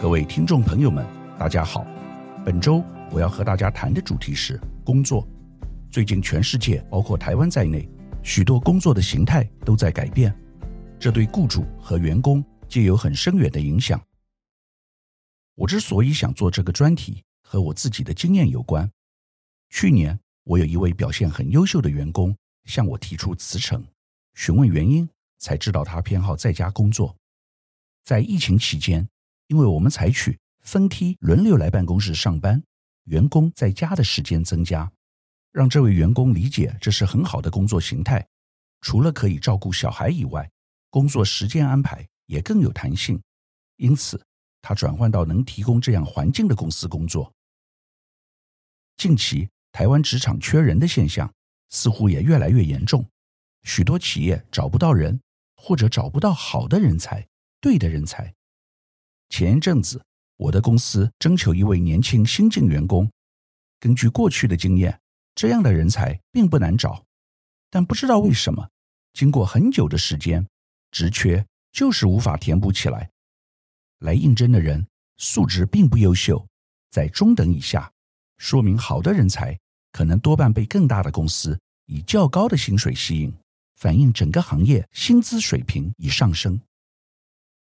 各位听众朋友们，大家好。本周我要和大家谈的主题是工作。最近，全世界，包括台湾在内，许多工作的形态都在改变，这对雇主和员工皆有很深远的影响。我之所以想做这个专题，和我自己的经验有关。去年，我有一位表现很优秀的员工向我提出辞呈，询问原因，才知道他偏好在家工作。在疫情期间，因为我们采取分梯轮流来办公室上班，员工在家的时间增加，让这位员工理解这是很好的工作形态。除了可以照顾小孩以外，工作时间安排也更有弹性。因此，他转换到能提供这样环境的公司工作。近期，台湾职场缺人的现象似乎也越来越严重，许多企业找不到人，或者找不到好的人才、对的人才。前一阵子，我的公司征求一位年轻新进员工。根据过去的经验，这样的人才并不难找，但不知道为什么，经过很久的时间，职缺就是无法填补起来。来应征的人素质并不优秀，在中等以下，说明好的人才可能多半被更大的公司以较高的薪水吸引，反映整个行业薪资水平已上升。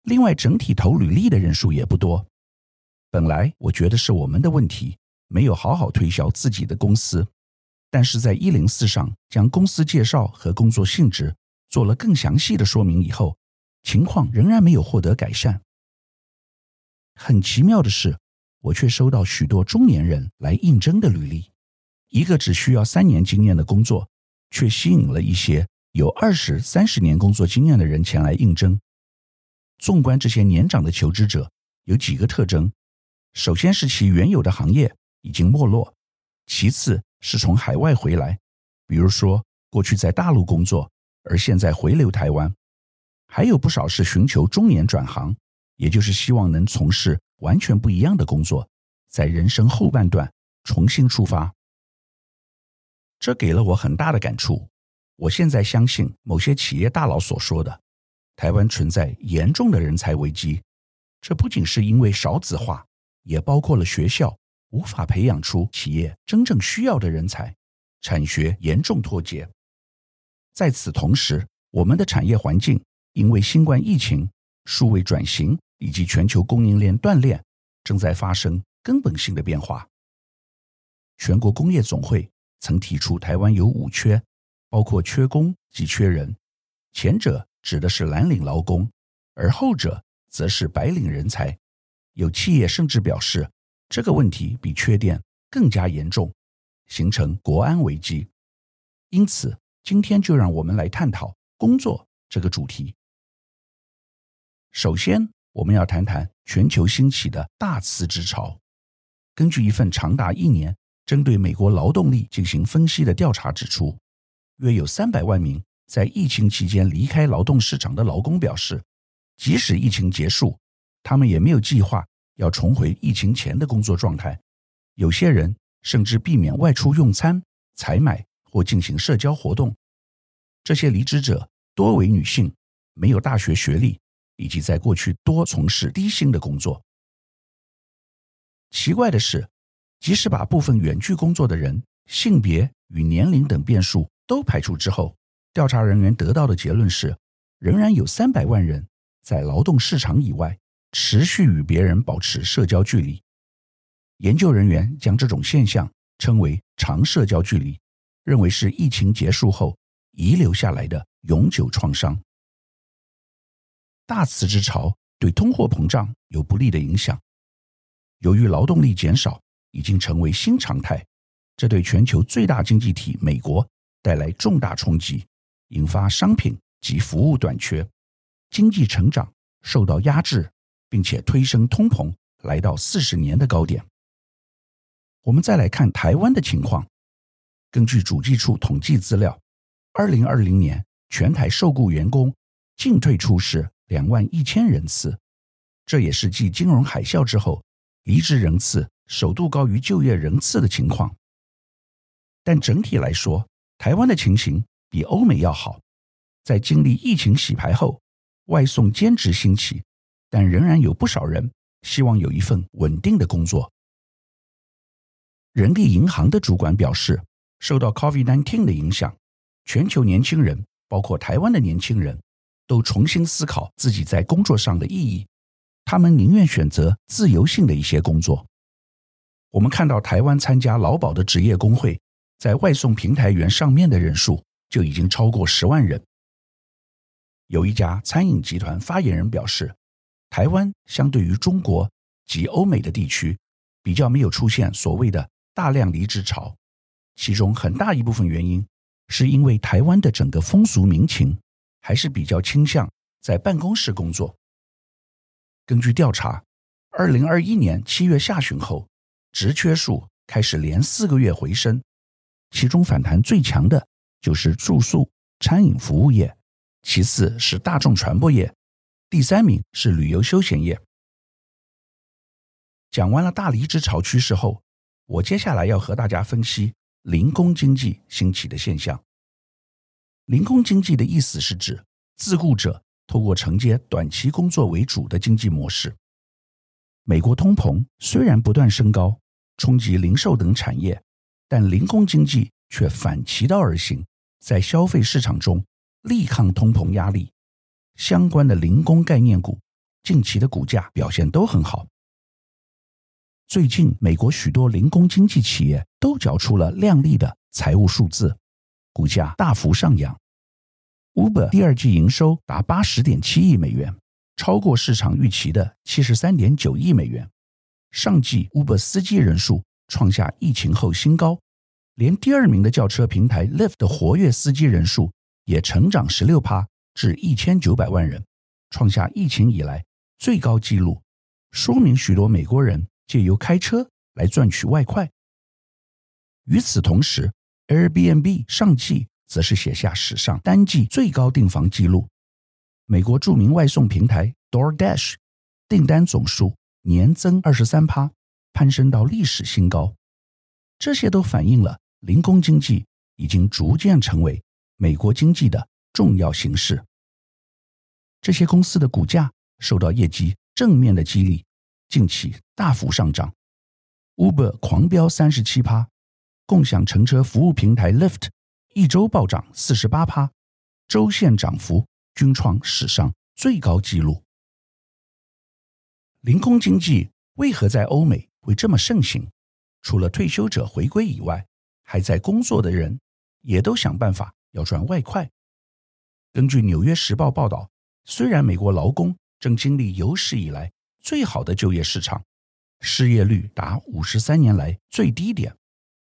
另外，整体投履历的人数也不多。本来我觉得是我们的问题，没有好好推销自己的公司。但是在一零四上将公司介绍和工作性质做了更详细的说明以后，情况仍然没有获得改善。很奇妙的是，我却收到许多中年人来应征的履历。一个只需要三年经验的工作，却吸引了一些有二十三十年工作经验的人前来应征。纵观这些年长的求职者，有几个特征：首先是其原有的行业已经没落；其次是从海外回来，比如说过去在大陆工作，而现在回流台湾；还有不少是寻求中年转行，也就是希望能从事完全不一样的工作，在人生后半段重新出发。这给了我很大的感触。我现在相信某些企业大佬所说的。台湾存在严重的人才危机，这不仅是因为少子化，也包括了学校无法培养出企业真正需要的人才，产学严重脱节。在此同时，我们的产业环境因为新冠疫情、数位转型以及全球供应链断裂，正在发生根本性的变化。全国工业总会曾提出，台湾有五缺，包括缺工及缺人，前者。指的是蓝领劳工，而后者则是白领人才。有企业甚至表示，这个问题比缺电更加严重，形成国安危机。因此，今天就让我们来探讨工作这个主题。首先，我们要谈谈全球兴起的大辞职潮。根据一份长达一年针对美国劳动力进行分析的调查指出，约有三百万名。在疫情期间离开劳动市场的劳工表示，即使疫情结束，他们也没有计划要重回疫情前的工作状态。有些人甚至避免外出用餐、采买或进行社交活动。这些离职者多为女性，没有大学学历，以及在过去多从事低薪的工作。奇怪的是，即使把部分远距工作的人性别与年龄等变数都排除之后，调查人员得到的结论是，仍然有三百万人在劳动市场以外持续与别人保持社交距离。研究人员将这种现象称为“长社交距离”，认为是疫情结束后遗留下来的永久创伤。大辞职潮对通货膨胀有不利的影响，由于劳动力减少已经成为新常态，这对全球最大经济体美国带来重大冲击。引发商品及服务短缺，经济成长受到压制，并且推升通膨来到四十年的高点。我们再来看台湾的情况，根据主计处统计资料，二零二零年全台受雇员工净退出是两万一千人次，这也是继金融海啸之后离职人次首度高于就业人次的情况。但整体来说，台湾的情形，比欧美要好，在经历疫情洗牌后，外送兼职兴起，但仍然有不少人希望有一份稳定的工作。人力银行的主管表示，受到 COVID-19 的影响，全球年轻人，包括台湾的年轻人，都重新思考自己在工作上的意义。他们宁愿选择自由性的一些工作。我们看到台湾参加劳保的职业工会，在外送平台员上面的人数就已经超过十万人。有一家餐饮集团发言人表示，台湾相对于中国及欧美的地区，比较没有出现所谓的大量离职潮，其中很大一部分原因是因为台湾的整个风俗民情还是比较倾向在办公室工作。根据调查，二零二一年七月下旬后，职缺数开始连四个月回升，其中反弹最强的就是住宿、餐饮服务业。其次是大众传播业，第三名是旅游休闲业。讲完了大离职潮趋势后，我接下来要和大家分析零工经济兴起的现象。零工经济的意思是指自雇者透过承接短期工作为主的经济模式。美国通膨虽然不断升高，冲击零售等产业，但零工经济却反其道而行，在消费市场中。力抗通膨压力，相关的零工概念股近期的股价表现都很好。最近，美国许多零工经济企业都缴出了亮丽的财务数字，股价大幅上扬。Uber 第二季营收达八十点七亿美元，超过市场预期的七十三点九亿美元。上季 Uber 司机人数创下疫情后新高，连第二名的轿车平台 Lyft 的活跃司机人数。也成长十六趴至一千九百万人，创下疫情以来最高纪录，说明许多美国人借由开车来赚取外快。与此同时，Airbnb 上季则是写下史上单季最高订房纪录。美国著名外送平台 DoorDash 订单总数年增二十三趴，攀升到历史新高。这些都反映了零工经济已经逐渐成为。美国经济的重要形式，这些公司的股价受到业绩正面的激励，近期大幅上涨。Uber 狂飙三十七趴，共享乘车服务平台 Lyft 一周暴涨四十八趴，周线涨幅均创史上最高纪录。零工经济为何在欧美会这么盛行？除了退休者回归以外，还在工作的人也都想办法。要赚外快。根据《纽约时报》报道，虽然美国劳工正经历有史以来最好的就业市场，失业率达五十三年来最低点，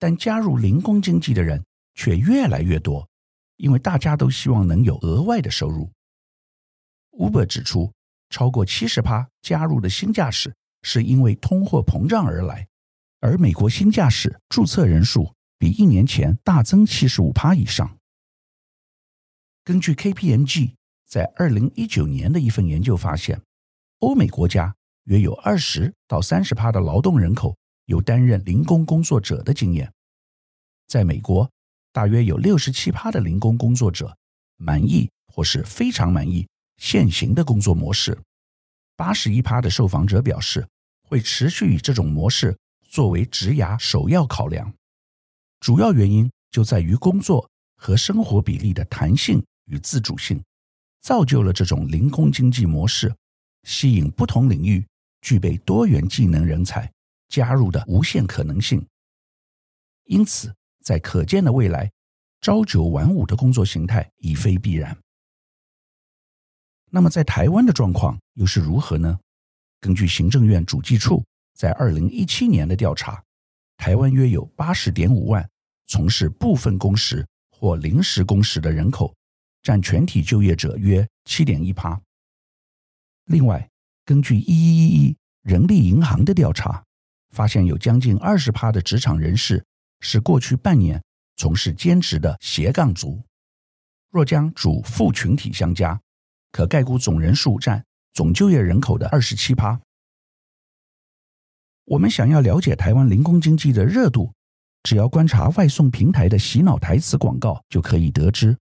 但加入零工经济的人却越来越多，因为大家都希望能有额外的收入。Uber 指出，超过七十趴加入的新驾驶是因为通货膨胀而来，而美国新驾驶注册人数比一年前大增七十五趴以上。根据 KPMG 在二零一九年的一份研究发现，欧美国家约有二十到三十趴的劳动人口有担任零工工作者的经验。在美国，大约有六十七趴的零工工作者满意或是非常满意现行的工作模式。八十一趴的受访者表示会持续以这种模式作为职涯首要考量。主要原因就在于工作和生活比例的弹性。与自主性，造就了这种零工经济模式，吸引不同领域具备多元技能人才加入的无限可能性。因此，在可见的未来，朝九晚五的工作形态已非必然。那么，在台湾的状况又是如何呢？根据行政院主计处在二零一七年的调查，台湾约有八十点五万从事部分工时或临时工时的人口。占全体就业者约七点一趴。另外，根据一一一一人力银行的调查，发现有将近二十趴的职场人士是过去半年从事兼职的斜杠族。若将主副群体相加，可概估总人数占总就业人口的二十七趴。我们想要了解台湾零工经济的热度，只要观察外送平台的洗脑台词广告就可以得知。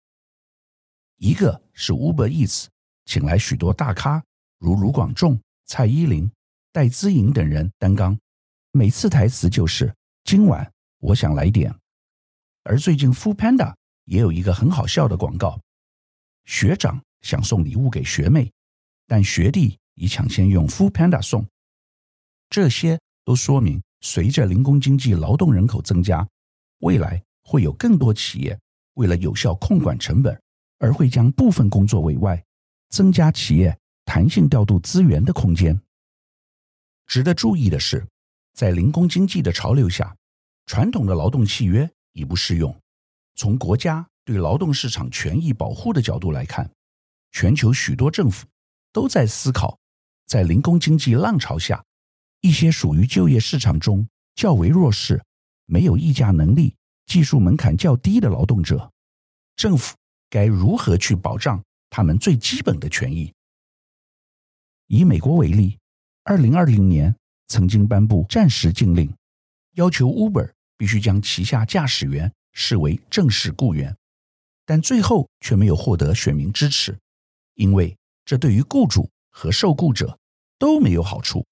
一个是 Uber Eats，请来许多大咖，如卢广仲、蔡依林，戴资颖等人担纲，每次台词就是“今晚我想来点”。而最近 Foodpanda 也有一个很好笑的广告：学长想送礼物给学妹，但学弟已抢先用 Foodpanda 送。这些都说明，随着零工经济劳动人口增加，未来会有更多企业为了有效控管成本，而会将部分工作委外，增加企业弹性调度资源的空间。值得注意的是，在零工经济的潮流下，传统的劳动契约已不适用。从国家对劳动市场权益保护的角度来看，全球许多政府都在思考，在零工经济浪潮下，一些属于就业市场中较为弱势、没有议价能力、技术门槛较低的劳动者，政府该如何去保障他们最基本的权益？以美国为例。二零二零年曾经颁布暂时禁令，要求 Uber 必须将旗下驾驶员视为正式雇员，但最后却没有获得选民支持，因为这对于雇主和受雇者都没有好处。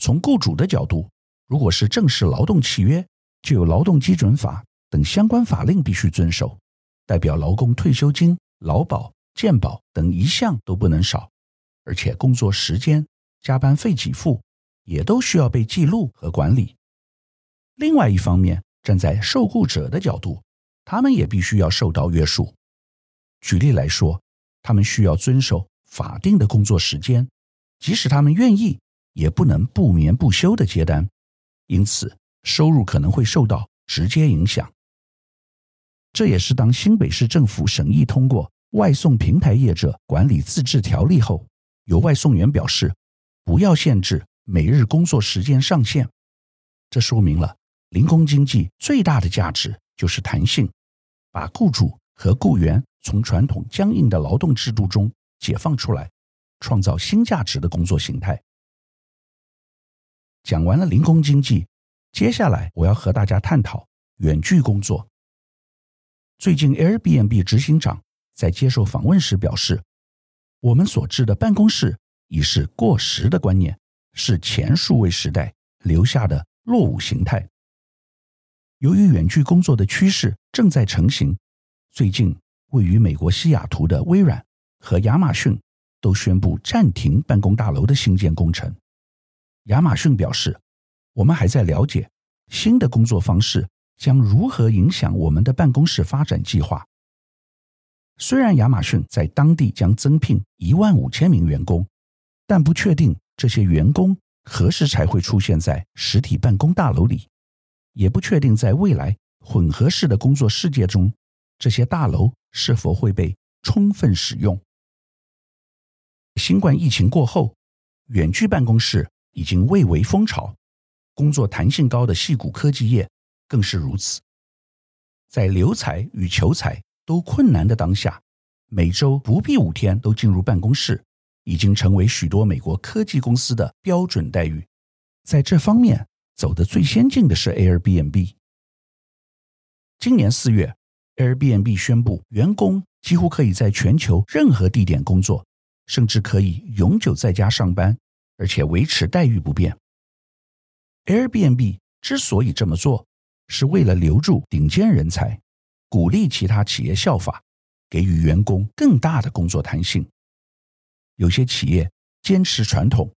从雇主的角度，如果是正式劳动契约，就有劳动基准法等相关法令必须遵守，代表劳工退休金、劳保、健保等一项都不能少，而且工作时间。加班费给付也都需要被记录和管理。另外一方面，站在受雇者的角度，他们也必须要受到约束。举例来说，他们需要遵守法定的工作时间，即使他们愿意，也不能不眠不休的接单，因此收入可能会受到直接影响。这也是当新北市政府审议通过外送平台业者管理自治条例后，有外送员表示。不要限制每日工作时间上限，这说明了零工经济最大的价值就是弹性，把雇主和雇员从传统僵硬的劳动制度中解放出来，创造新价值的工作形态。讲完了零工经济，接下来我要和大家探讨远距工作。最近 Airbnb 执行长在接受访问时表示，我们所知的办公室。已是过时的观念，是前数位时代留下的落伍形态。由于远距工作的趋势正在成型，最近位于美国西雅图的微软和亚马逊都宣布暂停办公大楼的新建工程。亚马逊表示：“我们还在了解新的工作方式将如何影响我们的办公室发展计划。”虽然亚马逊在当地将增聘一万五千名员工。但不确定这些员工何时才会出现在实体办公大楼里，也不确定在未来混合式的工作世界中，这些大楼是否会被充分使用。新冠疫情过后，远距办公室已经蔚为风潮，工作弹性高的矽谷科技业更是如此。在留才与求才都困难的当下，每周不必五天都进入办公室。已经成为许多美国科技公司的标准待遇。在这方面走得最先进的是 Airbnb。今年四月，Airbnb 宣布，员工几乎可以在全球任何地点工作，甚至可以永久在家上班，而且维持待遇不变。Airbnb 之所以这么做，是为了留住顶尖人才，鼓励其他企业效法，给予员工更大的工作弹性。有些企业坚持传统，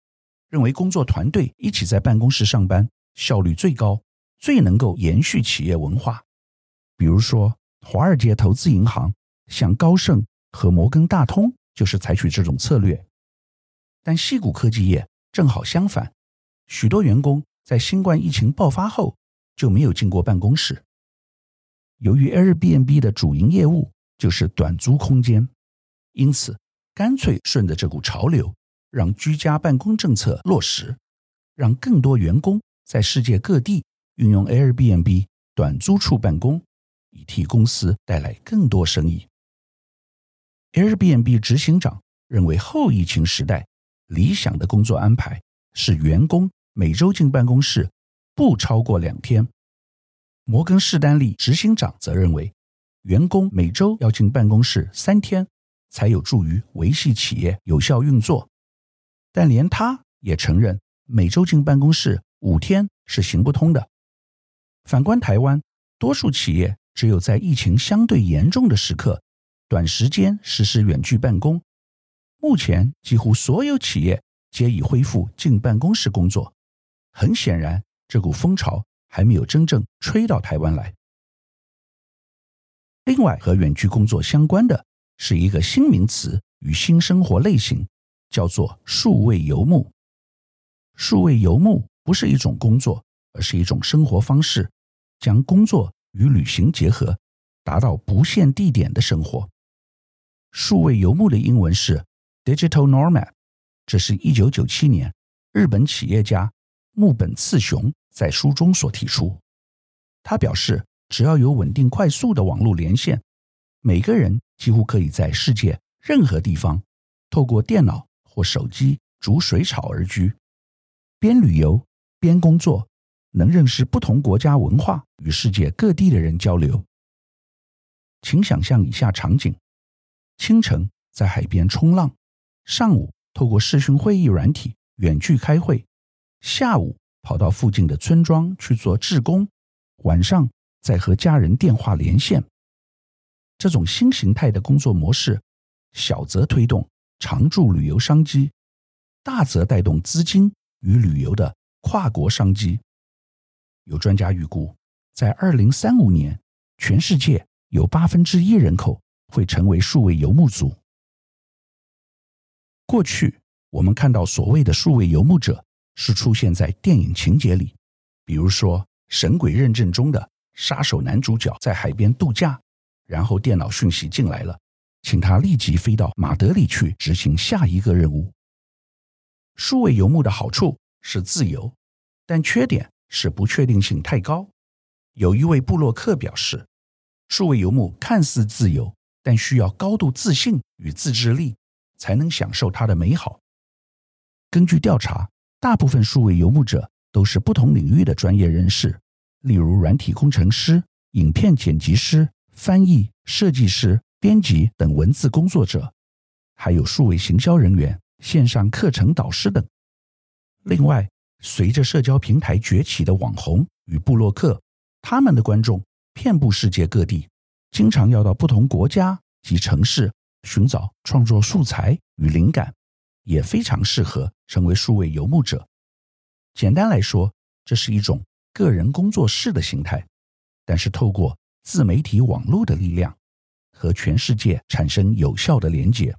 认为工作团队一起在办公室上班效率最高，最能够延续企业文化。比如说，华尔街投资银行像高盛和摩根大通就是采取这种策略。但矽谷科技业正好相反，许多员工在新冠疫情爆发后就没有进过办公室。由于 Airbnb 的主营业务就是短租空间，因此。干脆顺着这股潮流，让居家办公政策落实，让更多员工在世界各地运用 Airbnb 短租处办公，以替公司带来更多生意。Airbnb 执行长认为，后疫情时代理想的工作安排是员工每周进办公室不超过两天。摩根士丹利执行长则认为，员工每周要进办公室三天。才有助于维系企业有效运作，但连他也承认每周进办公室五天是行不通的。反观台湾，多数企业只有在疫情相对严重的时刻，短时间实施远距办公。目前，几乎所有企业皆已恢复进办公室工作。很显然，这股风潮还没有真正吹到台湾来。另外，和远距工作相关的是一个新名词与新生活类型，叫做数位游牧。数位游牧不是一种工作，而是一种生活方式，将工作与旅行结合，达到不限地点的生活。数位游牧的英文是 Digital Nomad，这是一九九七年日本企业家木本次雄在书中所提出。他表示，只要有稳定快速的网络连线，每个人几乎可以在世界任何地方，透过电脑或手机逐水草而居。边旅游边工作，能认识不同国家文化与世界各地的人交流。请想象以下场景：清晨在海边冲浪，上午透过视讯会议软体远距开会，下午跑到附近的村庄去做志工，晚上再和家人电话连线。这种新形态的工作模式，小则推动常驻旅游商机，大则带动资金。与旅游的跨国商机，有专家预估，在二零三五年，全世界有八分之一人口会成为数位游牧族。过去我们看到所谓的数位游牧者，是出现在电影情节里，比如说《神鬼认证》中的杀手男主角在海边度假，然后电脑讯息进来了，请他立即飞到马德里去执行下一个任务。数位游牧的好处是自由，但缺点是不确定性太高。有一位布洛克表示，数位游牧看似自由，但需要高度自信与自制力，才能享受它的美好。根据调查，大部分数位游牧者都是不同领域的专业人士，例如软体工程师、影片剪辑师、翻译、设计师、编辑等文字工作者，还有数位行销人员。线上课程导师等。另外，随着社交平台崛起的网红与部落客，他们的观众遍布世界各地，经常要到不同国家及城市寻找创作素材与灵感，也非常适合成为数位游牧者。简单来说，这是一种个人工作室的形态，但是透过自媒体网络的力量，和全世界产生有效的连接。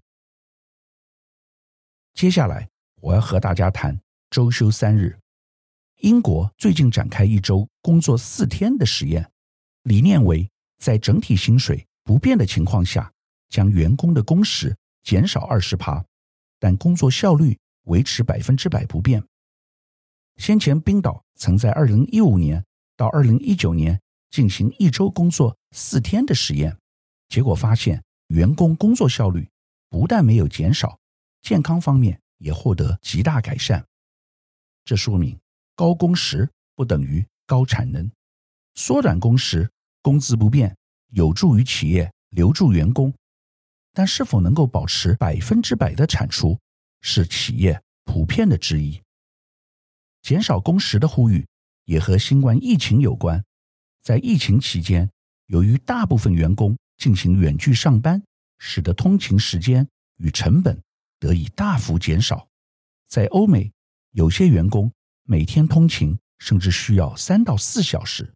接下来我要和大家谈周休三日。英国最近展开一周工作四天的实验，理念为在整体薪水不变的情况下，将员工的工时减少二十趴，但工作效率维持百分之百不变。先前冰岛曾在二零一五年到二零一九年进行一周工作四天的实验，结果发现员工工作效率不但没有减少。健康方面也获得极大改善，这说明高工时不等于高产能。缩短工时，工资不变，有助于企业留住员工，但是否能够保持百分之百的产出，是企业普遍的质疑。减少工时的呼吁也和新冠疫情有关。在疫情期间，由于大部分员工进行远距上班，使得通勤时间与成本。得以大幅减少。在欧美，有些员工每天通勤甚至需要三到四小时。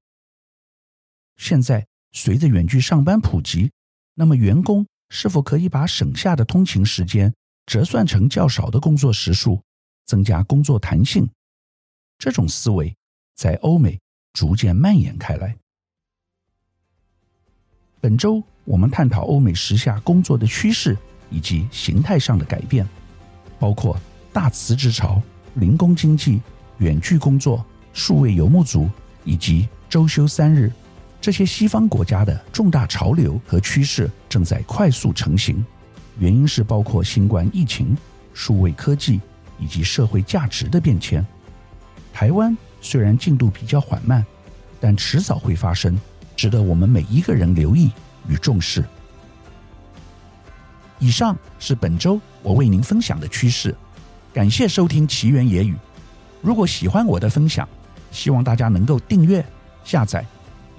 现在，随着远距上班普及，那么员工是否可以把省下的通勤时间折算成较少的工作时数，增加工作弹性？这种思维在欧美逐渐蔓延开来。本周我们探讨欧美时下工作的趋势。以及形态上的改变，包括大辞职潮、零工经济、远距工作、数位游牧族以及周休三日，这些西方国家的重大潮流和趋势正在快速成型。原因是包括新冠疫情、数位科技以及社会价值的变迁。台湾虽然进度比较缓慢，但迟早会发生，值得我们每一个人留意与重视。以上是本周我为您分享的趋势，感谢收听奇缘野语。如果喜欢我的分享，希望大家能够订阅、下载，